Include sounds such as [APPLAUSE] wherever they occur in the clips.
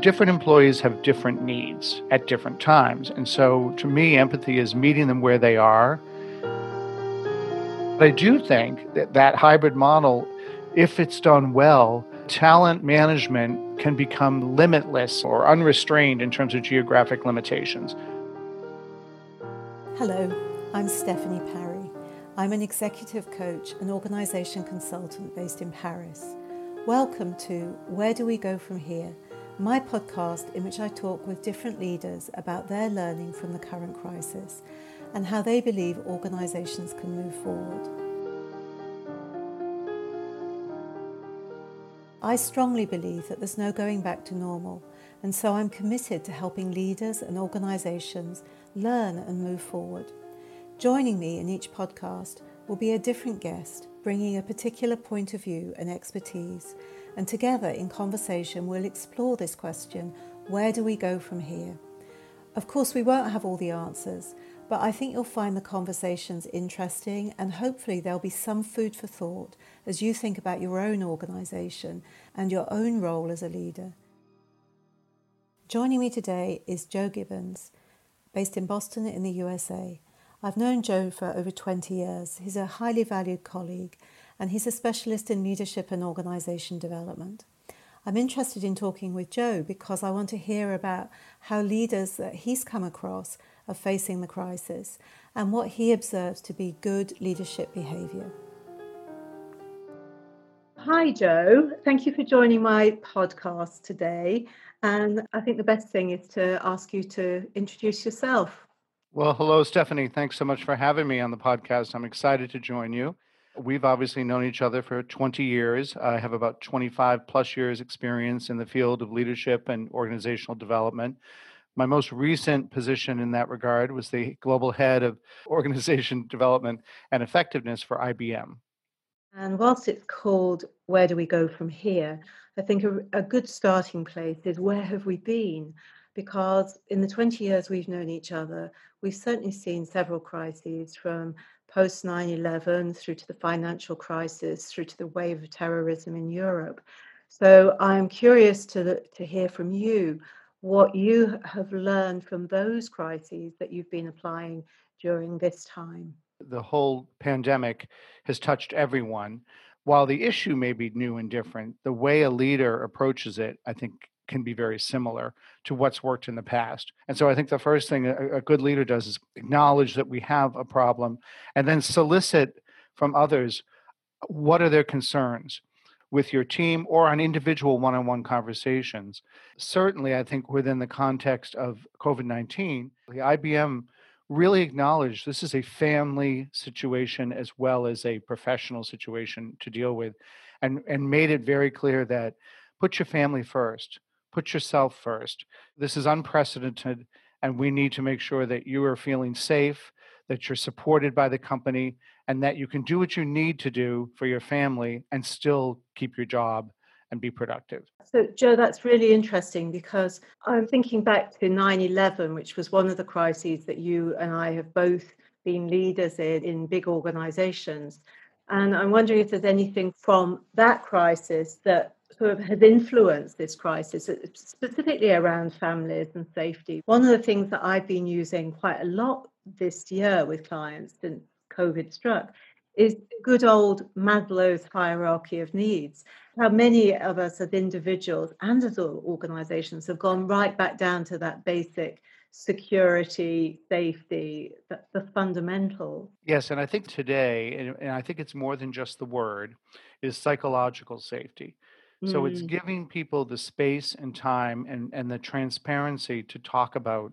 Different employees have different needs at different times. And so to me, empathy is meeting them where they are. But I do think that that hybrid model, if it's done well, talent management can become limitless or unrestrained in terms of geographic limitations. Hello, I'm Stephanie Parry. I'm an executive coach and organization consultant based in Paris. Welcome to Where Do We Go From Here? My podcast in which I talk with different leaders about their learning from the current crisis and how they believe organizations can move forward. I strongly believe that there's no going back to normal, and so I'm committed to helping leaders and organizations learn and move forward. Joining me in each podcast will be a different guest, bringing a particular point of view and expertise, and together in conversation we'll explore this question where do we go from here? Of course, we won't have all the answers, but I think you'll find the conversations interesting and hopefully there'll be some food for thought as you think about your own organisation and your own role as a leader. Joining me today is Joe Gibbons, based in Boston in the USA. I've known Joe for over 20 years. He's a highly valued colleague and he's a specialist in leadership and organisation development. I'm interested in talking with Joe because I want to hear about how leaders that he's come across are facing the crisis and what he observes to be good leadership behaviour. Hi, Joe. Thank you for joining my podcast today. And I think the best thing is to ask you to introduce yourself. Well, hello, Stephanie. Thanks so much for having me on the podcast. I'm excited to join you. We've obviously known each other for 20 years. I have about 25 plus years experience in the field of leadership and organizational development. My most recent position in that regard was the global head of [LAUGHS] organization development and effectiveness for IBM. And whilst it's called Where Do We Go From Here, I think a, a, good starting place is where have we been? Because in the 20 years we've known each other, we've certainly seen several crises from post 9 11 through to the financial crisis, through to the wave of terrorism in Europe. So I'm curious to, to hear from you what you have learned from those crises that you've been applying during this time. The whole pandemic has touched everyone. While the issue may be new and different, the way a leader approaches it, I think, can be very similar to what's worked in the past. And so I think the first thing a, a good leader does is acknowledge that we have a problem and then solicit from others uh, what are their concerns with your team or on individual one on one conversations. Certainly, I think within the context of COVID 19, the IBM really acknowledged this is a family situation as well as a professional situation to deal with and, and made it very clear that put your family first, put yourself first. This is unprecedented, and we need to make sure that you are feeling safe, that you're supported by the company, and that you can do what you need to do for your family and still keep your job and be productive. So, Joe, that's really interesting because I'm thinking back to 9 11, which was one of the crises that you and I have both been leaders in, in big organizations. And I'm wondering if there's anything from that crisis that of has influenced this crisis, uh, specifically around families and safety. One of the things that I've been using quite a lot this year with clients since COVID struck is good old Maslow's hierarchy of needs. How many of us as individuals and as organizations have gone right back down to that basic security, safety, the, the fundamental. Yes, and I think today, and, and I think it's more than just the word, is psychological safety. So it's mm. giving people the space and time and, and the transparency to talk about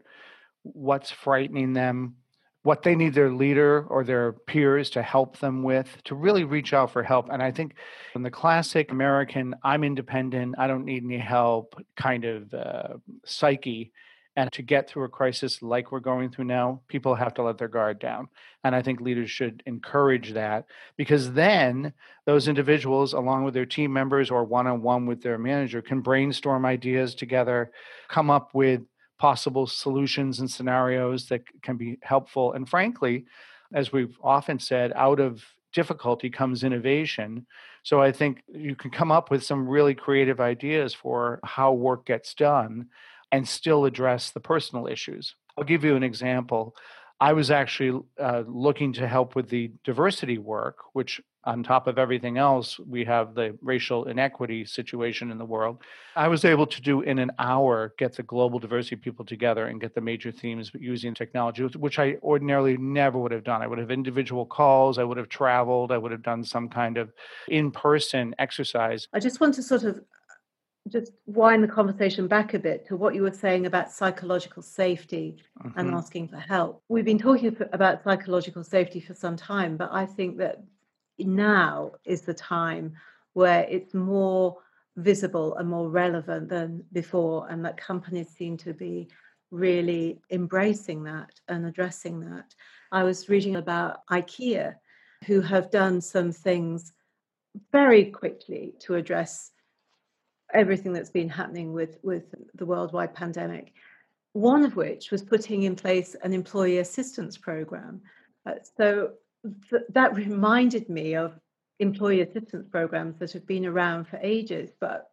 what's frightening them, what they need their leader or their peers to help them with, to really reach out for help. And I think in the classic American, I'm independent, I don't need any help kind of uh, psyche, and to get through a crisis like we're going through now, people have to let their guard down. And I think leaders should encourage that because then those individuals, along with their team members or one on one with their manager, can brainstorm ideas together, come up with possible solutions and scenarios that can be helpful. And frankly, as we've often said, out of difficulty comes innovation. So I think you can come up with some really creative ideas for how work gets done and still address the personal issues. I'll give you an example. I was actually uh, looking to help with the diversity work, which, on top of everything else, we have the racial inequity situation in the world. I was able to do in an hour get the global diversity people together and get the major themes using technology, which I ordinarily never would have done. I would have individual calls, I would have traveled, I would have done some kind of in person exercise. I just want to sort of just wind the conversation back a bit to what you were saying about psychological safety mm-hmm. and asking for help. We've been talking about psychological safety for some time, but I think that now is the time where it's more visible and more relevant than before, and that companies seem to be really embracing that and addressing that. I was reading about IKEA, who have done some things very quickly to address everything that's been happening with, with the worldwide pandemic. One of which was putting in place an employee assistance program. Uh, so th- that reminded me of employee assistance programs that have been around for ages, but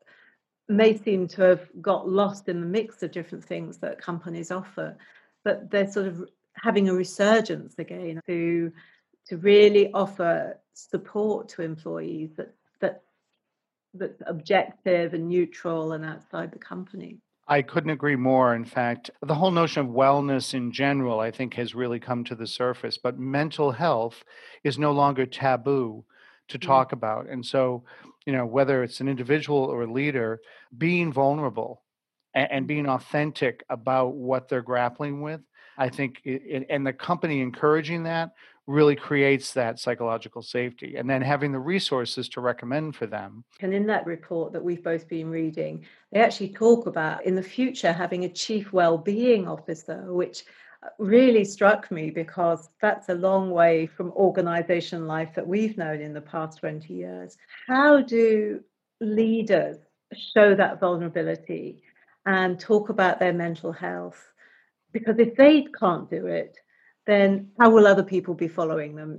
may seem to have got lost in the mix of different things that companies offer. But they're sort of having a resurgence again to to really offer support to employees that that that's objective and neutral and outside the company. I couldn't agree more. In fact, the whole notion of wellness in general, I think, has really come to the surface. But mental health is no longer taboo to mm-hmm. talk mm-hmm. about. And so, you know, whether it's an individual or a leader, being vulnerable and, and being authentic about what they're grappling with, I think, it, and the company encouraging that really creates that psychological safety and then having the resources to recommend for them. And in that report that we've both been reading, they actually talk about in the future having a chief well-being officer, which uh, really struck me because that's a long way from organization life that we've known in the past 20 years. How do leaders show that vulnerability and talk about their mental health? Because if they can't do it, then how will other people be following them?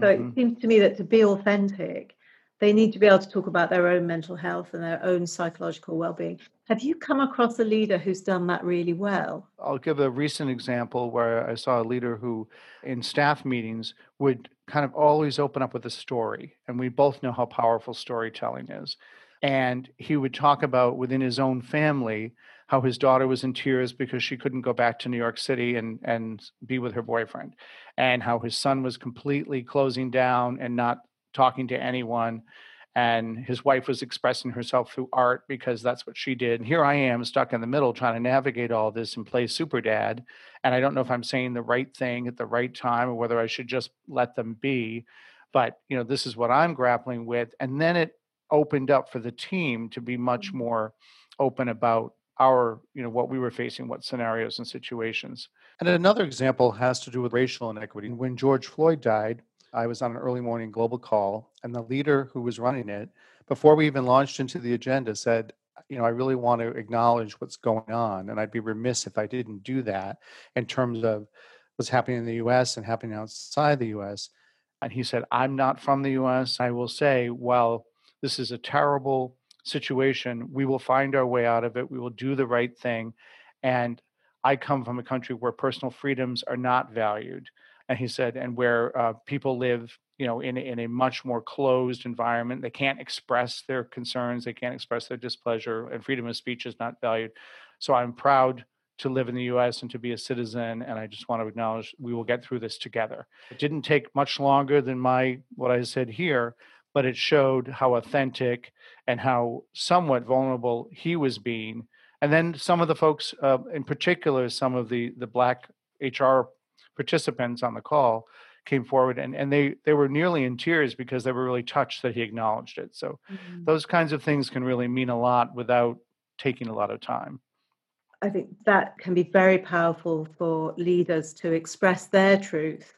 So mm-hmm. it seems to me that to be authentic, they need to be able to talk about their own mental health and their own psychological well-being. Have you come across a leader who's done that really well? I'll give a recent example where I saw a leader who in staff meetings would kind of always open up with a story and we both know how powerful storytelling is. And he would talk about within his own family how his daughter was in tears because she couldn't go back to New York City and, and be with her boyfriend, and how his son was completely closing down and not talking to anyone. And his wife was expressing herself through art because that's what she did. And here I am stuck in the middle trying to navigate all this and play super dad. And I don't know if I'm saying the right thing at the right time or whether I should just let them be. But, you know, this is what I'm grappling with. And then it opened up for the team to be much mm-hmm. more open about our you know what we were facing what scenarios and situations. And another example has to do with racial inequity. When george floyd died i was on an early morning global call and the leader who was running it before we even launched into the agenda said you know i really want to acknowledge what's going on and i'd be remiss if i didn't do that in terms of what's happening in the us and happening outside the us and he said i'm not from the us i will say well this is a terrible situation, we will find our way out of it. We will do the right thing. And I come from a country where personal freedoms are not valued. And he said, and where uh, people live, you know, in, in a much more closed environment. They can't express their concerns, they can't express their displeasure, and freedom of speech is not valued. So I'm proud to live in the US and to be a citizen. And I just want to acknowledge we will get through this together. It didn't take much longer than my what I said here, but it showed how authentic and how somewhat vulnerable he was being. And then some of the folks, uh, in particular, some of the the black HR participants on the call came forward and, and they, they were nearly in tears because they were really touched that he acknowledged it. So mm-hmm. those kinds of things can really mean a lot without taking a lot of time. I think that can be very powerful for leaders to express their truth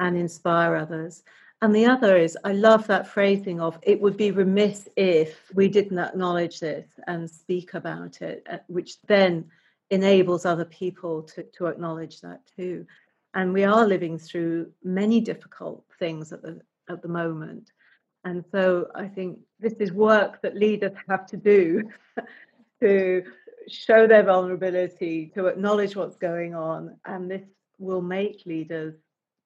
and inspire others. And the other is, I love that phrasing of it would be remiss if we didn't acknowledge this and speak about it, uh, which then enables other people to, to acknowledge that too. And we are living through many difficult things at the at the moment. And so I think this is work that leaders have to do [LAUGHS] to show their vulnerability, to acknowledge what's going on. And this will make leaders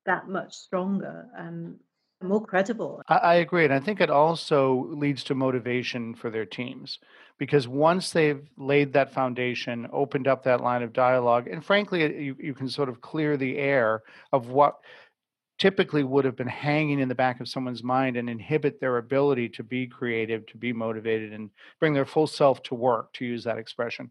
that much stronger and more credible. I, I, agree. And I think it also leads to motivation for their teams because once they've laid that foundation, opened up that line of dialogue, and frankly, you, you can sort of clear the air of what typically would have been hanging in the back of someone's mind and inhibit their ability to be creative, to be motivated, and bring their full self to work, to use that expression.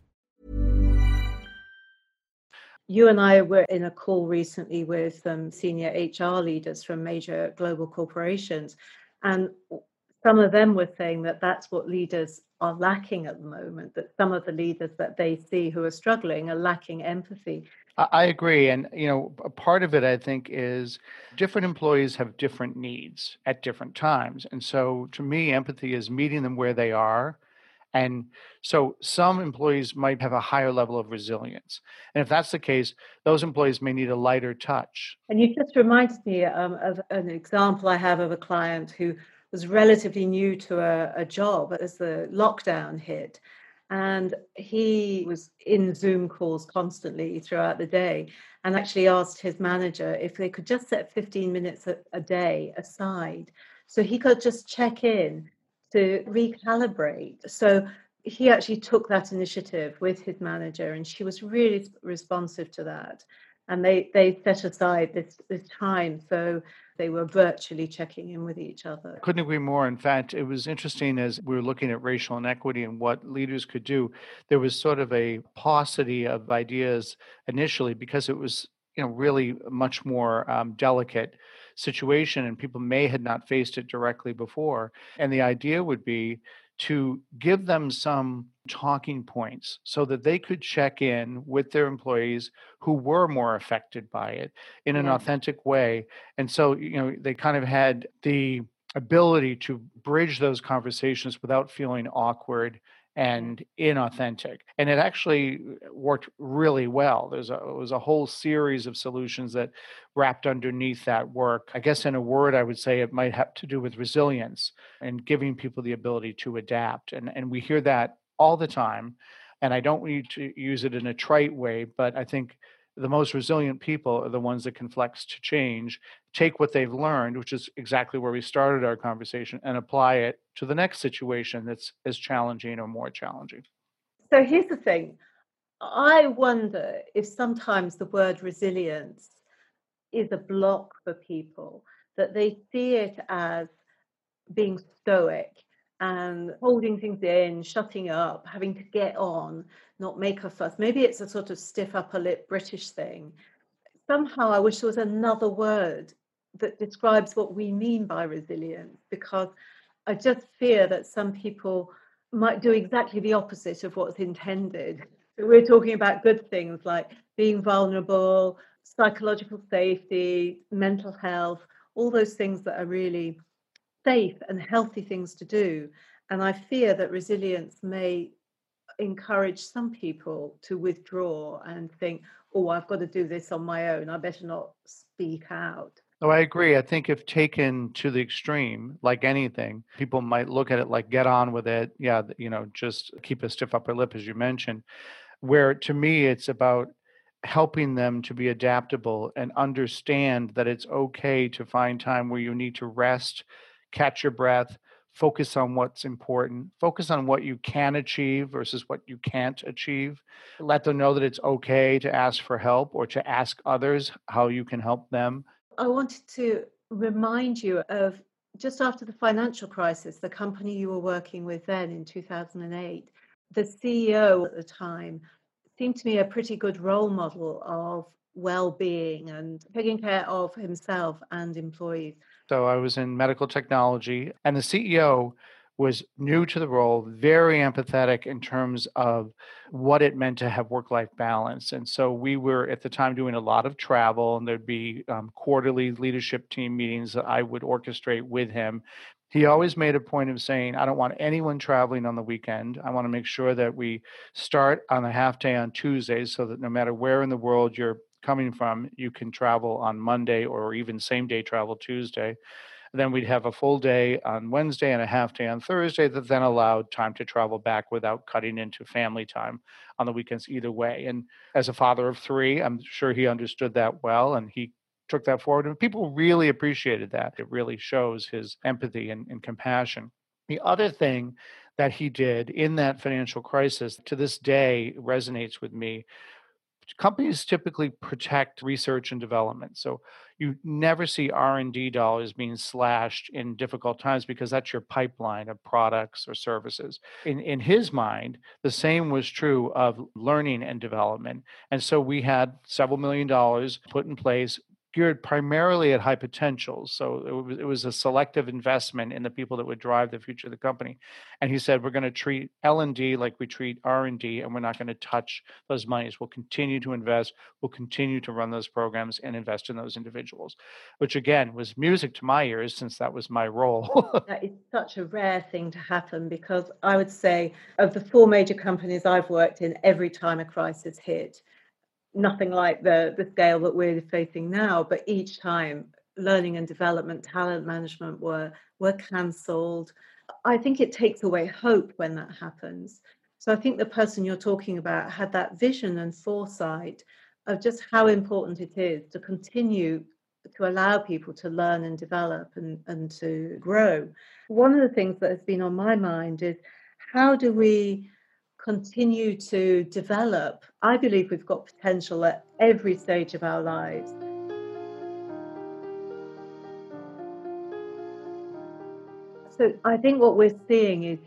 You and I were in a call recently with um, senior HR leaders from major global corporations. And some of them were saying that that's what leaders are lacking at the moment, that some of the leaders that they see who are struggling are lacking empathy. I agree. And, you know, a part of it, I think, is different employees have different needs at different times. And so to me, empathy is meeting them where they are. And so some employees might have a higher level of resilience. And if that's the case, those employees may need a lighter touch. And you just reminded me um, of an example I have of a client who was relatively new to a, a job as the lockdown hit. And he was in Zoom calls constantly throughout the day and actually asked his manager if they could just set 15 minutes a, a day aside so he could just check in to recalibrate. So he actually took that initiative with his manager and she was really responsive to that and they they set aside this this time so they were virtually checking in with each other. Couldn't agree more. In fact, it was interesting as we were looking at racial inequity and what leaders could do. There was sort of a paucity of ideas initially because it was you know really much more um, delicate situation and people may had not faced it directly before and the idea would be to give them some talking points so that they could check in with their employees who were more affected by it in an yeah. authentic way. And so, you know, they kind of had the ability to bridge those conversations without feeling awkward Mm-hmm. and inauthentic. And it actually uh, worked really well. There's a it was a whole series of solutions that wrapped underneath that work. I guess in a word, I would say it might have to do with resilience and giving people the ability to adapt. And and we hear that all the time. And I don't need to use it in a trite way, but I think the most resilient people are the ones that can flex to change, take what they've learned, which is exactly where we started our conversation, and apply it to the next situation that's as challenging or more challenging. So here's the thing I wonder if sometimes the word resilience is a block for people, that they see it as being stoic and holding things in, shutting up, having to get on, not make a fuss. Maybe it's a sort of stiff upper lip British thing. Somehow I wish there was another word that describes what we mean by resilience because I just fear that some people might do exactly the opposite of what's intended. we're talking about good things like being vulnerable, psychological safety, mental health, all those things that are really safe and healthy things to do. And I fear that resilience may encourage some people to withdraw and think, oh, I've got to do this on my own. I better not speak out. Oh, I agree. I think if taken to the extreme, like anything, people might look at it like get on with it. Yeah, you know, just keep a stiff upper lip, as you mentioned. Where to me, it's about helping them to be adaptable and understand that it's okay to find time where you need to rest, catch your breath, focus on what's important, focus on what you can achieve versus what you can't achieve. Let them know that it's okay to ask for help or to ask others how you can help them. I wanted to remind you of just after the financial crisis, the company you were working with then in 2008, the CEO at the time seemed to me a pretty good role model of well-being and taking care of himself and employees. So I was in medical technology and the CEO was new to the role, very empathetic in terms of what it meant to have work life balance. And so we were at the time doing a lot of travel, and there'd be um, quarterly leadership team meetings that I would orchestrate with him he always made a point of saying, I don't want anyone traveling on the weekend. I want to make sure that we start on a half day on Tuesdays so that no matter where in the world you're coming from, you can travel on Monday or even same day travel Tuesday. then we'd have a full day on Wednesday and a half day on Thursday that then allowed time to travel back without cutting into family time on the weekends either way. And as a father of three, I'm sure he understood that well and he took that forward. And people really appreciated that. It really shows his empathy and, and compassion. The other thing that he did in that financial crisis to this day resonates with me companies typically protect research and development so you never see r&d dollars being slashed in difficult times because that's your pipeline of products or services. In, in his mind the same was true of learning and development and so we had several million dollars put in place geared primarily at high potentials. So it was, it was a selective investment in the people that would drive the future of the company. And he said, we're going to treat L&D like we treat R&D, and we're not going to touch those monies. We'll continue to invest. We'll continue to run those programs and invest in those individuals, which again was music to my ears since that was my role. [LAUGHS] that is such a rare thing to happen because I would say of the four major companies I've worked in, every time a crisis hit, nothing like the the scale that we're facing now but each time learning and development talent management were were cancelled. I think it takes away hope when that happens. So i think the person you're talking about had that vision and foresight of just how important it is to continue to allow people to learn and develop and, and to grow. One of the things that has been on my mind is how do we continue to develop, I believe we've got potential at every stage of our lives. So I think what we're seeing is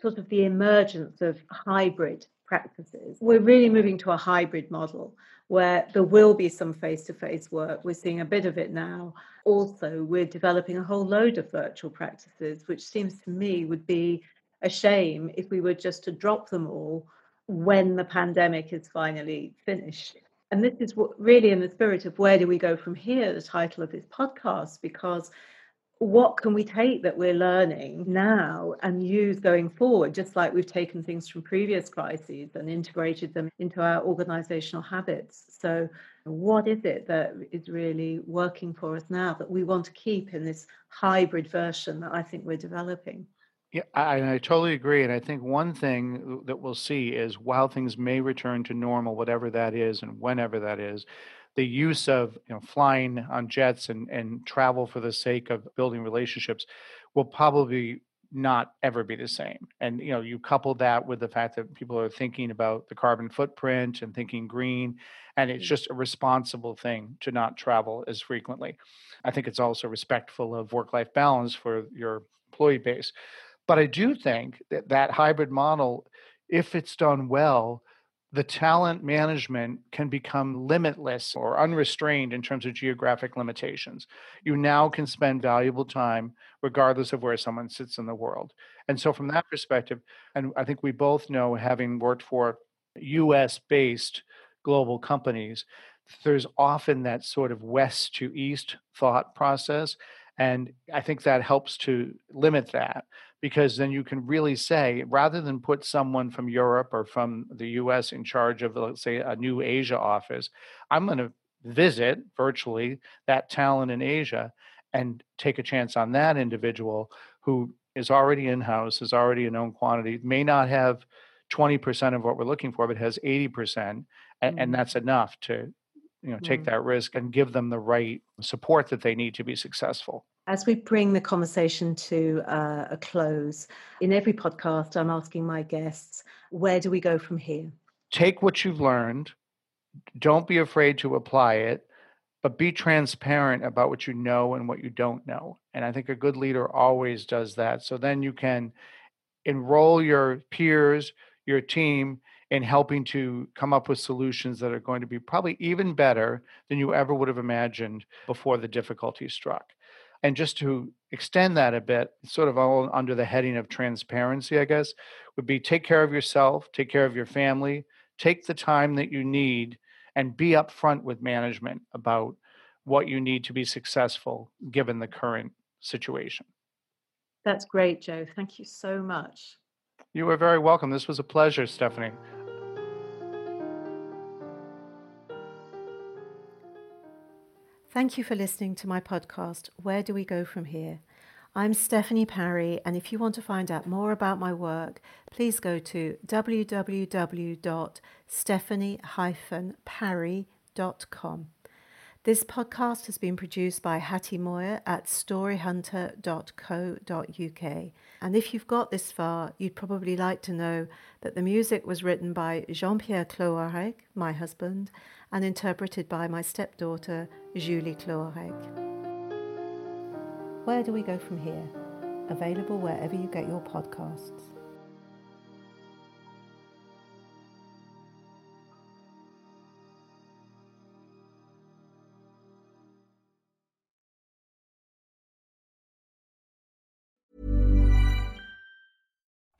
sort of the emergence of hybrid practices. We're really moving to a hybrid model where there will be some face to face work. We're seeing a bit of it now. Also, we're developing a whole load of virtual practices, which seems to me would be a shame if we were just to drop them all when the pandemic is finally finished. And this is what really in the spirit of where do we go from here, the title of this podcast, because what can we take that we're learning now and use going forward, just like we've taken things from previous crises and integrated them into our organizational habits. So, what is it that is really working for us now that we want to keep in this hybrid version that I think we're developing? Yeah, I, I totally agree. And I think one thing that we'll see is while things may return to normal, whatever that is and whenever that is, the use of you know flying on jets and, and travel for the sake of building relationships will probably not ever be the same. And you know, you couple that with the fact that people are thinking about the carbon footprint and thinking green, and it's mm. just a responsible thing to not travel as frequently. I think it's also respectful of work-life balance for your employee base. But I do think that that hybrid model, if it's done well, the talent management can become limitless or unrestrained in terms of geographic limitations. You now can spend valuable time regardless of where someone sits in the world. And so, from that perspective, and I think we both know, having worked for US based global companies, there's often that sort of west to east thought process. And I think that helps to limit that because then you can really say, rather than put someone from Europe or from the US in charge of, let's say, a new Asia office, I'm going to visit virtually that talent in Asia and take a chance on that individual who is already in house, is already a known quantity, may not have 20% of what we're looking for, but has 80%. And, mm-hmm. and that's enough to you know take mm-hmm. that risk and give them the right support that they need to be successful as we bring the conversation to uh, a close in every podcast i'm asking my guests where do we go from here take what you've learned don't be afraid to apply it but be transparent about what you know and what you don't know and i think a good leader always does that so then you can enroll your peers your team in helping to come up with solutions that are going to be probably even better than you ever would have imagined before the difficulty struck. And just to extend that a bit, sort of all under the heading of transparency, I guess, would be take care of yourself, take care of your family, take the time that you need, and be upfront with management about what you need to be successful given the current situation. That's great, Joe. Thank you so much. You are very welcome. This was a pleasure, Stephanie. Thank you for listening to my podcast, Where Do We Go From Here? I'm Stephanie Parry, and if you want to find out more about my work, please go to www.stephanie-parry.com. This podcast has been produced by Hattie Moyer at storyhunter.co.uk. And if you've got this far, you'd probably like to know that the music was written by Jean Pierre Cloarec, my husband, and interpreted by my stepdaughter, Julie Cloarec. Where do we go from here? Available wherever you get your podcasts.